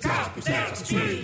Capital!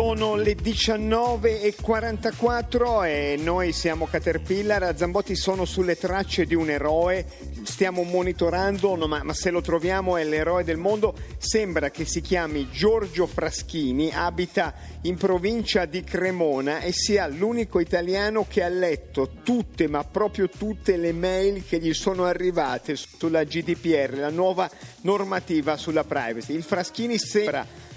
Sono le 19.44 e noi siamo Caterpillar. A Zambotti sono sulle tracce di un eroe. Stiamo monitorando, no, ma, ma, se lo troviamo è l'eroe del mondo. Sembra che si chiami Giorgio Fraschini, abita in provincia di Cremona e sia l'unico italiano che ha letto tutte, ma proprio tutte le mail che gli sono arrivate sulla GDPR, la nuova normativa sulla privacy. Il Fraschini sembra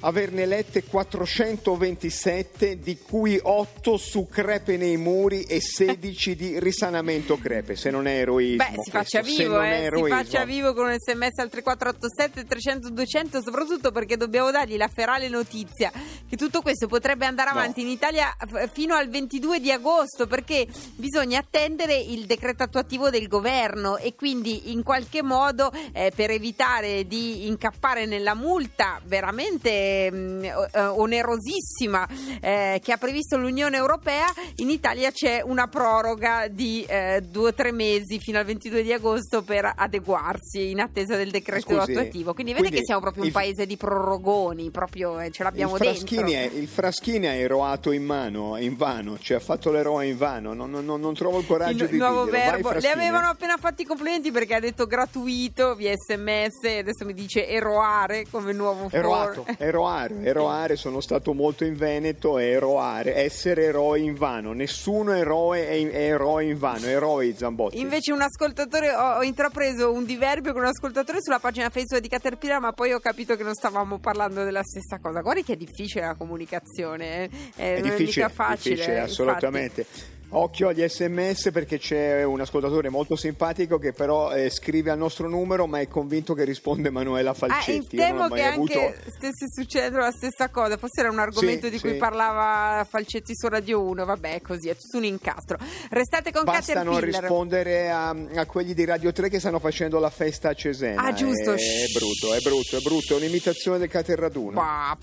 averne lette 427, di cui 8 su crepe nei muri e 16 di risanamento crepe, se non è eroismo. Beh, si faccia questo, vivo, eh, si faccia vivo con un sms al 3487 300 200, soprattutto perché dobbiamo dargli la ferale notizia che tutto questo potrebbe andare avanti no. in Italia fino al 22 di agosto, perché bisogna attendere il decreto attuativo del governo e quindi in qualche modo eh, per evitare di incappare nella multa veramente eh, onerosissima eh, che ha previsto l'Unione Europea, in Italia c'è una proroga di eh, due o tre mesi fino al 22 di agosto per adeguarsi in attesa del decreto Scusi, attuativo. Quindi vede quindi che siamo proprio un paese di prorogoni, proprio eh, ce l'abbiamo il dentro. È, il Fraschini ha eroato in mano, in vano, cioè ha fatto l'eroe in vano, non, non, non trovo il coraggio il, di nuovo dirlo. verbo. Le avevano appena fatto i complimenti perché ha detto gratuito via sms e adesso mi dice eroare come nuovo Eroato, eroato eroare, eroare, sono stato molto in Veneto, eroare, essere eroi in vano, nessuno eroe è, è eroe in vano, eroi Zambotti. Invece un ascoltatore, ho, ho, intrapreso un diverbio con un ascoltatore sulla pagina Facebook di Caterpillar, ma poi ho capito che non stavamo parlando della stessa cosa. Guardi che è difficile la comunicazione, eh. è, è difficile, facile. difficile assolutamente. Infatti. Occhio agli sms perché c'è un ascoltatore molto simpatico che però eh, scrive al nostro numero ma è convinto che risponde Manuela Falcetti. Ah, temo che avuto... anche stesse succedendo la stessa cosa, forse era un argomento sì, di cui parlava Falcetti su Radio 1, vabbè così, è tutto un incastro. Restate con Basta Caterpillar. non rispondere a, a, quelli di Radio 3 che stanno facendo la festa a Cesena. Ah giusto. È, è brutto, è brutto, è brutto, è un'imitazione del Caterraduno. Bah,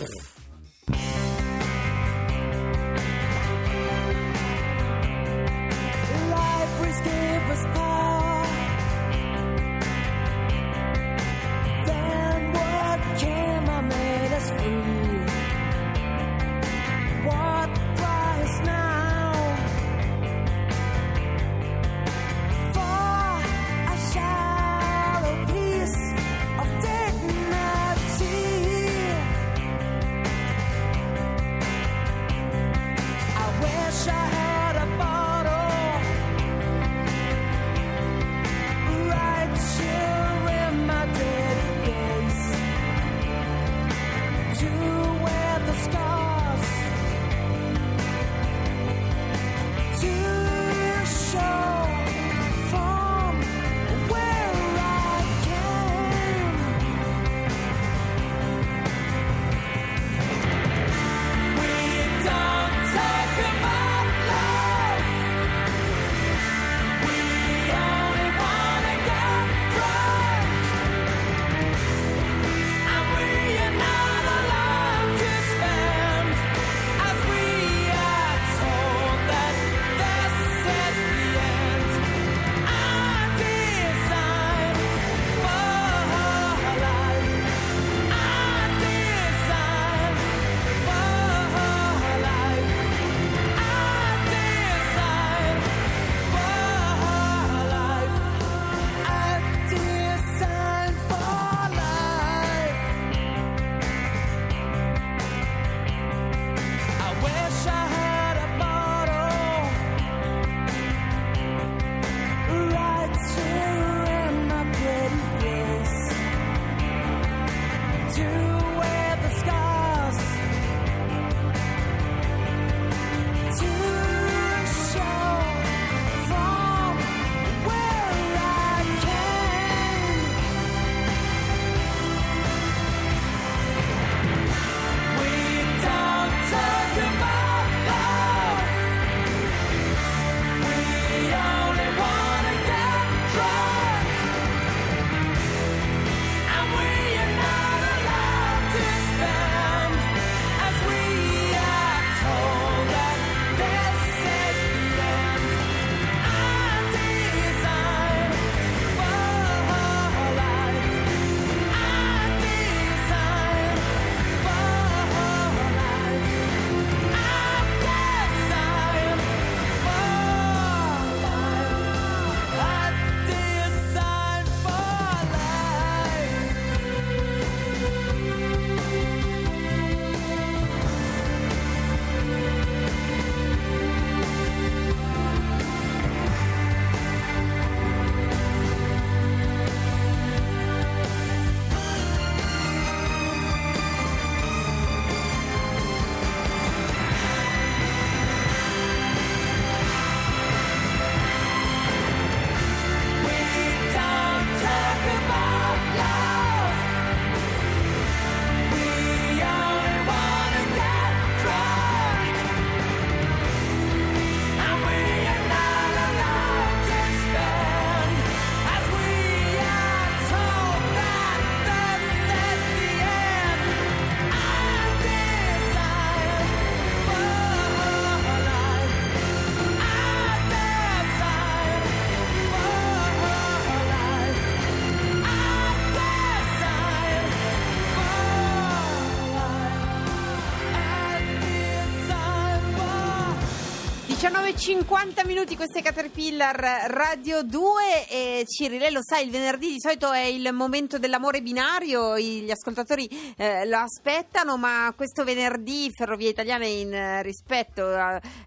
50 minuti, queste Caterpillar Radio 2 e Cirile lo sai, il venerdì di solito è il momento dell'amore binario, gli ascoltatori eh, lo aspettano, ma questo venerdì Ferrovie Italiane in rispetto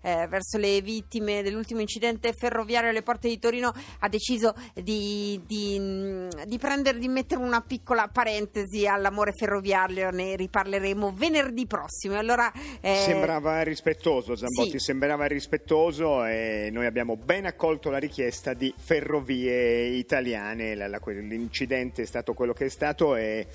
eh, verso le vittime dell'ultimo incidente ferroviario alle porte di Torino ha deciso di, di, mm, di, prendere, di mettere una piccola parentesi all'amore ferroviario, ne riparleremo venerdì prossimo. Allora, eh, sembrava rispettoso Zambotti, sì. sembrava rispettoso e noi abbiamo ben accolto la richiesta di Ferrovie Italiane, l'incidente è stato quello che è stato e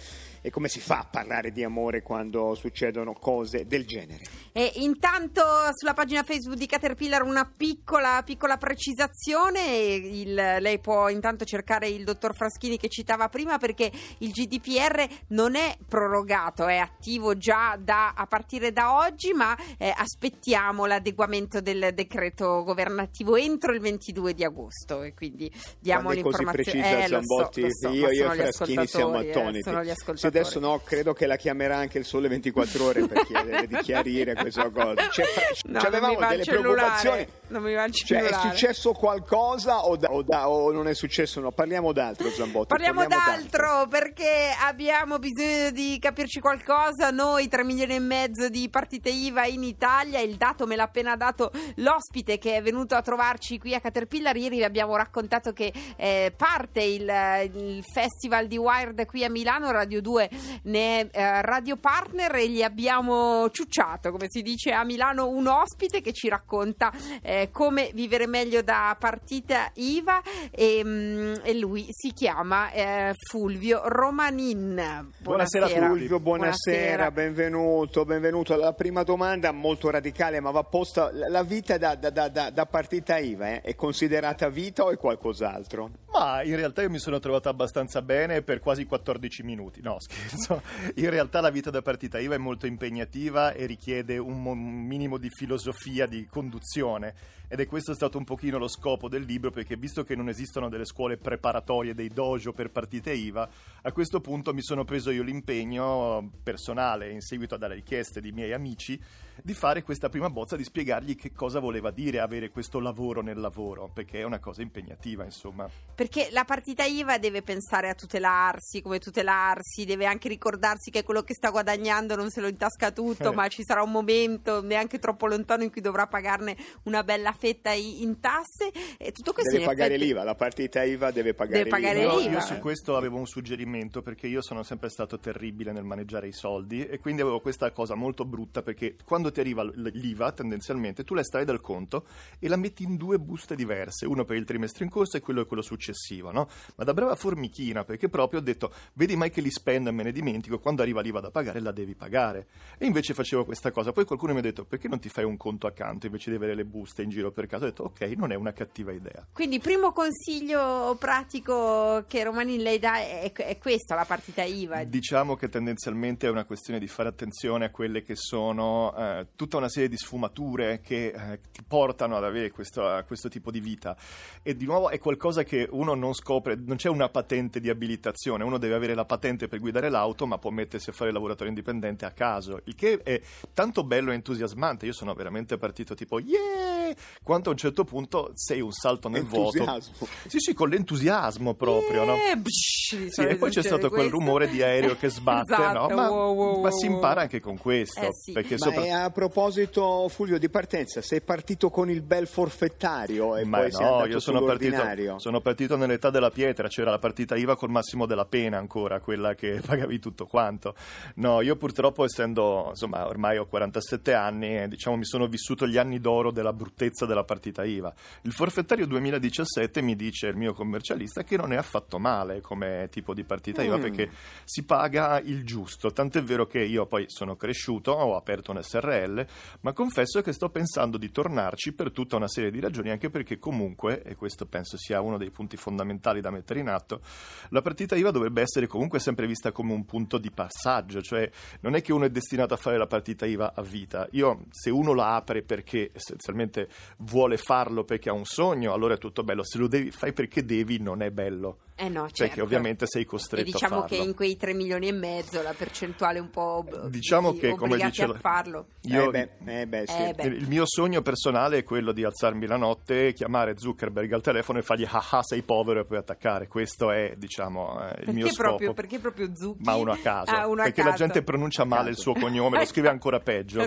e come si fa a parlare di amore quando succedono cose del genere. E intanto sulla pagina Facebook di Caterpillar una piccola, piccola precisazione, il, lei può intanto cercare il dottor Fraschini che citava prima perché il GDPR non è prorogato, è attivo già da, a partire da oggi, ma eh, aspettiamo l'adeguamento del decreto governativo entro il 22 di agosto e quindi diamo l'informazione. Eh, Zambotti, so, so, io, io e Fraschini siamo eh, attoniti. Eh, adesso no, credo che la chiamerà anche il Sole 24 Ore per chiedere di chiarire questa cosa. Cioè, no, avevamo delle preoccupazioni. Non mi va il cioè, è successo qualcosa o, da, o, da, o, non è successo? No, parliamo d'altro, Zambotti. Parliamo, parliamo d'altro, d'altro perché abbiamo bisogno di capirci qualcosa. Noi 3 milioni e mezzo di partite IVA in Italia. Il dato me l'ha appena dato l'ospite che è venuto a trovarci qui a Caterpillar. Ieri vi abbiamo raccontato che eh, parte il, il festival di Wired qui a Milano, Radio 2 ne è eh, radio partner e gli abbiamo ciucciato, come si dice a Milano, un ospite che ci racconta eh, come vivere meglio da partita IVA e, mh, mm, e lui si chiama eh, Fulvio Romanin. Buonasera, buonasera Fulvio, buonasera, buonasera, benvenuto, benvenuto. La prima domanda molto radicale ma va posta, la vita da, da, da, da partita IVA eh, è considerata vita o è qualcos'altro? Ma in realtà io mi sono trovato abbastanza bene per quasi 14 minuti, no scherzo. In realtà la vita da partita IVA è molto impegnativa e richiede un, minimo di filosofia di conduzione ed è questo stato un pochino lo scopo del libro perché visto che non esistono delle scuole preparatorie, dei dojo per partite IVA, a questo punto mi sono preso io l'impegno personale in seguito alle richieste di miei amici di fare questa prima bozza, di spiegargli che cosa voleva dire avere questo lavoro nel lavoro, perché è una cosa impegnativa, insomma. Perché la partita IVA deve pensare a tutelarsi, come tutelarsi, deve anche ricordarsi che quello che sta guadagnando non se lo intasca tutto, eh. ma ci sarà un momento neanche troppo lontano in cui dovrà pagarne una bella fetta in tasse e tutto questo deve pagare effetti... l'IVA, la partita IVA deve pagare, deve pagare l'IVA. l'IVA. io su questo avevo un suggerimento perché io sono sempre stato terribile nel maneggiare i soldi e quindi avevo questa cosa molto brutta perché quando ti arriva l'IVA tendenzialmente tu la estrai dal conto e la metti in due buste diverse, uno per il trimestre in corso e quello è quello successivo, no? Ma da brava formichina perché proprio ho detto vedi mai che li spendo e me ne dimentico, quando arriva l'IVA da pagare la devi pagare. E invece facevo questa cosa, poi qualcuno mi ha detto perché non ti fai un conto accanto invece di avere le buste in giro per casa? Ho detto ok, non è una cattiva idea. Quindi primo consiglio pratico che Romani lei dà è, è questa, la partita IVA. Diciamo che tendenzialmente è una questione di fare attenzione a quelle che sono eh, tutta una serie di sfumature che eh, ti portano ad avere questo, questo tipo di vita. E di nuovo è qualcosa che uno non scopre, non c'è una patente di abilitazione, uno deve avere la patente per guidare l'auto, ma può mettersi a fare il lavoratore indipendente a caso, il che è tanto bello e entusiasmante. Io sono veramente partito tipo yeah! Quanto a un certo punto sei un salto nel vuoto. Sì, sì, con l'entusiasmo proprio, no? Bsh, sì, e poi c'è stato quel rumore di aereo che sbatte, esatto, no? Ma, wow, wow, ma, si impara anche con questo. Eh, sì. ma sopra... a proposito, Fulvio, di partenza, sei partito con il bel forfettario e ma poi no, sei andato io sono partito, sono partito nell'età della pietra, c'era la partita IVA col massimo della pena ancora, quella che pagavi tutto quanto. No, io purtroppo essendo, insomma, ormai ho 47 anni, diciamo mi sono vissuto gli anni d'oro della bruttezza della partita IVA. Il forfettario 2017 mi dice il mio commercialista che non è affatto male come tipo di partita IVA mm. perché si paga il giusto, tant'è vero che io poi sono cresciuto, ho aperto un SRL, ma confesso che sto pensando di tornarci per tutta una serie di ragioni, anche perché comunque, e questo penso sia uno dei punti fondamentali da mettere in atto, la partita IVA dovrebbe essere comunque sempre vista come un punto di passaggio, cioè non è che uno è destinato a fare la partita IVA a vita. Io, se uno la apre perché essenzialmente invece vuole farlo perché ha un sogno, allora è tutto bello. Se lo devi, fai perché devi, non è bello. Eh no, cioè certo. che ovviamente sei costretto e diciamo a farlo. che in quei 3 milioni e mezzo la percentuale è un po' ob- Diciamo di- che, come dice a la- farlo. Io- eh beh, eh beh, sì. Eh beh. Il mio sogno personale è quello di alzarmi la notte, chiamare Zuckerberg al telefono e fargli ah ah sei povero e poi attaccare. Questo è, diciamo, eh, il Perché mio proprio, scopo. perché proprio Zucchi? Ma uno a caso, Ah, uno a perché la caso. gente pronuncia male il suo cognome, lo scrive ancora peggio.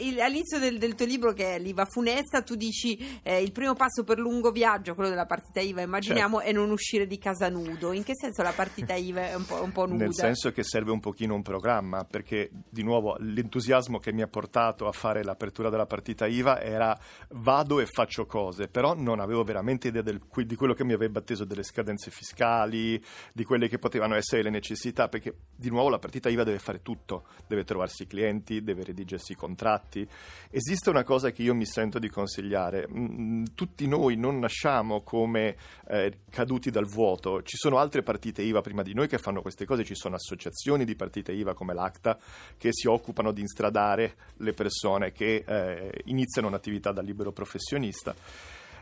Il- all'inizio del, del tuo libro che è l'IVA funesta, tu dici eh, il primo passo per lungo viaggio, quello della partita IVA, immaginiamo, Certo. è non uscire di casa nudo. In che senso la partita IVA è un po', un po' nuda? Nel senso che serve un pochino un programma, perché di nuovo l'entusiasmo che mi ha portato a fare l'apertura della partita IVA era vado e faccio cose, però non avevo veramente idea del- di quello che mi aveva atteso delle scadenze fiscali, di quelle che potevano essere le necessità, perché di nuovo la partita IVA deve fare tutto, deve trovarsi i clienti, deve redigersi i contratti. Esiste una cosa che io mi sento di consigliare, Mm, tutti noi non nasciamo come eh, caduti dal vuoto, ci sono altre partite IVA prima di noi che fanno queste cose, ci sono associazioni di partite IVA come l'ACTA che si occupano di instradare le persone che eh, iniziano un'attività da libero professionista.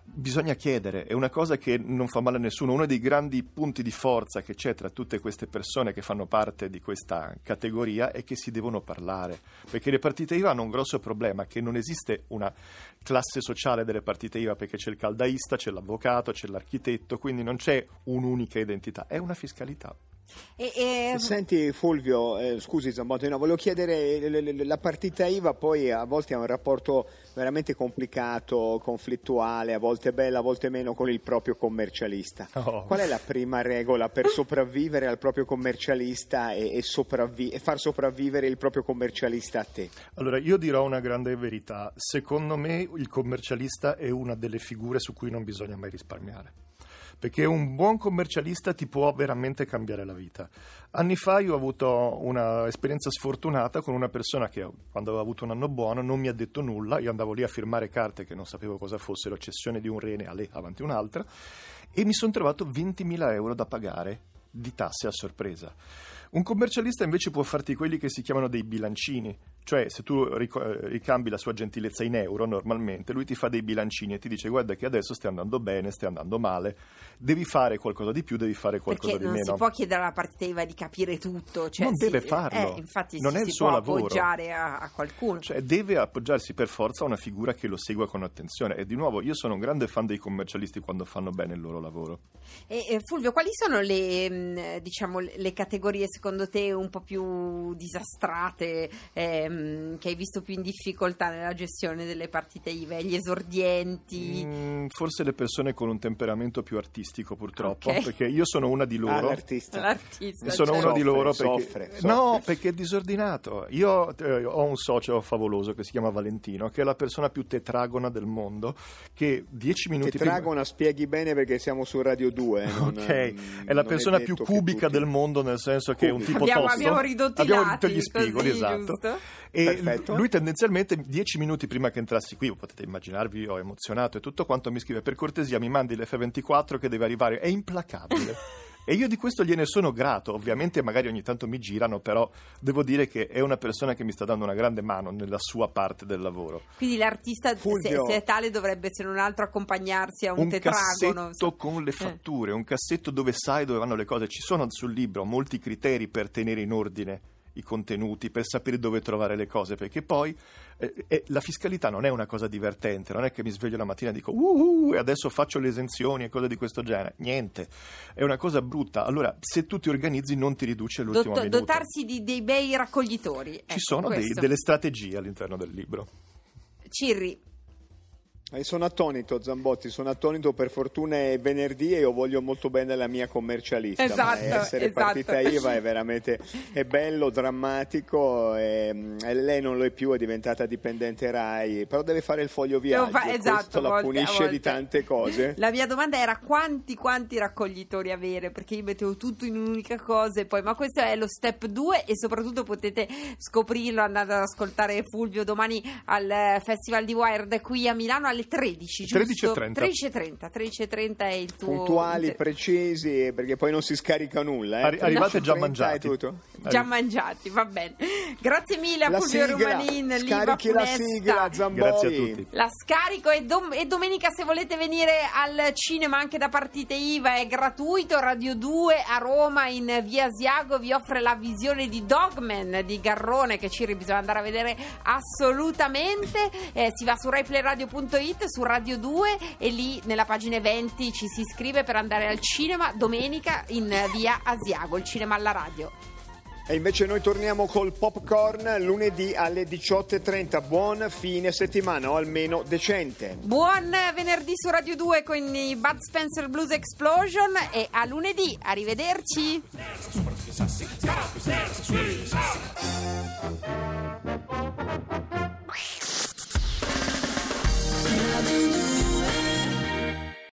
Bisogna chiedere, è una cosa che non fa male a nessuno. Uno dei grandi punti di forza che c'è tra tutte queste persone che fanno parte di questa categoria è che si devono parlare. Perché le partite IVA hanno un grosso problema, che non esiste una classe sociale delle partite IVA, perché c'è il caldaista, c'è l'avvocato, c'è l'architetto, quindi non c'è un'unica identità, è una fiscalità. E- e- Senti Fulvio, eh, scusi Zambotti, no, volevo chiedere, le- la partita IVA poi a volte ha un rapporto veramente complicato, conflittuale, a volte bello, a volte meno con il proprio commercialista. Oh. Qual è la prima regola per sopravvivere al proprio commercialista e, e sopravvi- e far sopravvivere il proprio commercialista a te? Allora, io dirò una grande verità. Secondo me il commercialista è una delle figure su cui non bisogna mai risparmiare. Perché un buon commercialista ti può veramente cambiare la vita. Anni fa io ho avuto un'esperienza sfortunata con una persona che quando aveva avuto un anno buono non mi ha detto nulla, io andavo lì a firmare carte che non sapevo cosa fossero, cessione di un rene a lei avanti un'altra, e mi sono trovato 20.000 euro da pagare di tasse a sorpresa. Un commercialista invece può farti quelli che si chiamano dei bilancini, cioè se tu eh, ricambi la sua gentilezza in euro normalmente, lui ti fa dei bilancini e ti dice guarda che adesso stai andando bene, stai andando male, devi fare qualcosa di più, devi fare qualcosa perché di non meno. si può chiedere alla partita IVA di capire tutto. Cioè Non si- deve farlo. eh, infatti Non si, è il si suo può lavoro. appoggiare a, a qualcuno. Cioè, deve appoggiarsi per forza a una figura che lo segua con attenzione. E di nuovo, io sono un grande fan dei commercialisti quando fanno bene il loro lavoro. E, e, Fulvio, quali sono le, mh, diciamo, le categorie secondo te un po' più disastrate ehm, che hai visto più in difficoltà nella gestione delle partite IVA? Gli esordienti? Mm, forse le persone con un temperamento più artistico, purtroppo, Ok. perché io sono una di Ah, loro. l'artista. L'artista. sono cioè- uno di Soffre, loro perché, soffre, no, soffre. perché è disordinato. Io eh, ho un socio favoloso che si chiama Valentino, che è la persona più tetragona del mondo, che dieci minuti Tetragona spieghi bene perché siamo su Radio 2. eh, non- Ok, è la non persona detto più cubica tutti- del mondo, nel senso che è un tipo Abbiamo- tosto. abbiamo ridotto i Abbiamo lati, ridotto gli spigoli, così, esatto. giusto? E Perfetto. lui tendenzialmente dieci minuti prima che entrassi qui, potete immaginarvi, ho emozionato e tutto quanto mi scrive per cortesia mi mandi l'F24 che deve arrivare, è implacabile. E io di questo gliene sono grato, ovviamente magari ogni tanto mi girano, però devo dire che è una persona che mi sta dando una grande mano nella sua parte del lavoro. Quindi l'artista, se, se è tale, dovrebbe se non altro accompagnarsi a un, un tetragono. cassetto con le Eh. fatture, un cassetto dove sai dove vanno le cose. Ci sono sul libro molti criteri per tenere in ordine i contenuti, per sapere dove trovare le cose, perché poi eh, eh, la fiscalità non è una cosa divertente, non è che mi sveglio la mattina e dico uh, e adesso faccio le esenzioni e cose di questo genere. Niente, è una cosa brutta. Allora, se tu ti organizzi non ti riduci all'ultimo Dot- minuto. dotarsi di, dei bei raccoglitori. Ci Ecco, sono dei- delle strategie all'interno del libro. Cirri, E sono attonito Zambotti, sono attonito per fortuna è venerdì e io voglio molto bene alla mia commercialista. Esatto, essere esatto. partita IVA è veramente è bello, drammatico e, e lei non lo è più, è diventata dipendente RAI, però deve fare il foglio viaggio. fa- esatto, la volte- punisce di tante cose. La mia domanda era quanti quanti raccoglitori avere perché io mettevo tutto in un'unica cosa e poi ma questo è lo step 2 e soprattutto potete scoprirlo andando ad ascoltare Fulvio domani al eh, Festival di Wired qui a Milano alle alle 13, giusto? 13.30. 13.30, 13.30 è il tuo... Puntuali, precisi, perché poi non si scarica nulla. Eh. Arri- arrivate già 13.30 è mangiati. tutto. Già mangiati, va bene. Grazie mille a La Fulvio sigla, Romanin, scarichi la sigla, Zamboni. Grazie a tutti. La scarico e, dom- e domenica se volete venire al cinema anche da partite IVA è gratuito. Radio 2 a Roma in via Asiago vi offre la visione di Dogman di Garrone che ci bisogna andare a vedere assolutamente. Eh, si va su replayradio.it su Radio 2 e lì nella pagina eventi ci si iscrive per andare al cinema domenica in via Asiago, il cinema alla radio. E invece noi torniamo col popcorn lunedì alle 18.30. Buon fine settimana, o almeno decente. Buon venerdì su Radio 2 con i Bud Spencer Blues Explosion e a lunedì, arrivederci.